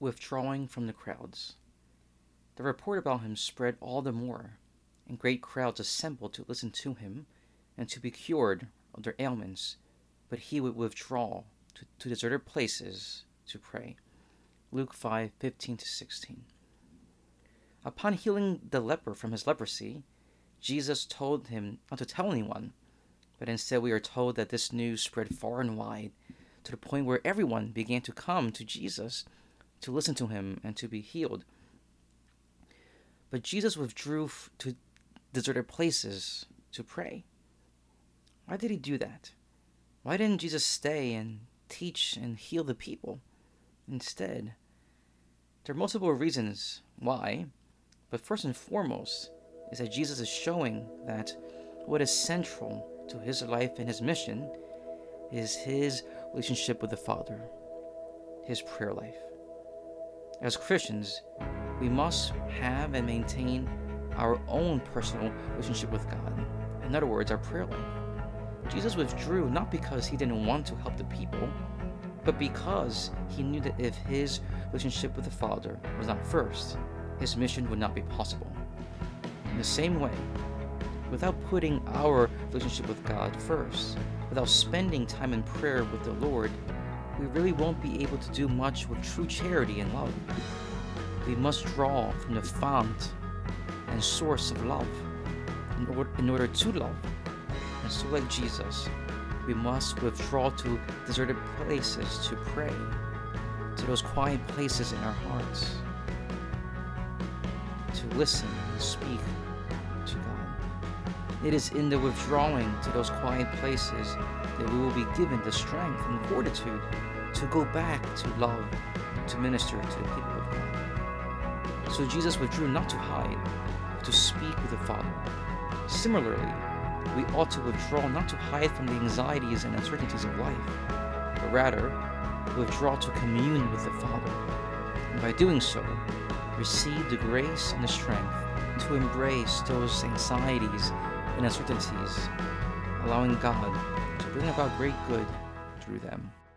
withdrawing from the crowds. The report about him spread all the more, and great crowds assembled to listen to him and to be cured of their ailments, but he would withdraw to, to deserted places to pray. Luke 5 15 16. Upon healing the leper from his leprosy, Jesus told him not to tell anyone, but instead we are told that this news spread far and wide to the point where everyone began to come to Jesus to listen to him and to be healed. But Jesus withdrew to deserted places to pray. Why did he do that? Why didn't Jesus stay and teach and heal the people instead? There are multiple reasons why, but first and foremost is that Jesus is showing that what is central to his life and his mission is his relationship with the Father, his prayer life. As Christians, we must have and maintain our own personal relationship with God. In other words, our prayer life. Jesus withdrew not because he didn't want to help the people, but because he knew that if his relationship with the Father was not first, his mission would not be possible. In the same way, without putting our relationship with God first, without spending time in prayer with the Lord, we really won't be able to do much with true charity and love. We must draw from the fount and source of love in order, in order to love. And so, like Jesus, we must withdraw to deserted places to pray, to those quiet places in our hearts, to listen and speak. It is in the withdrawing to those quiet places that we will be given the strength and fortitude to go back to love, to minister to the people of God. So Jesus withdrew not to hide, but to speak with the Father. Similarly, we ought to withdraw not to hide from the anxieties and uncertainties of life, but rather withdraw to commune with the Father. And by doing so, receive the grace and the strength to embrace those anxieties and uncertainties, allowing God to bring about great good through them.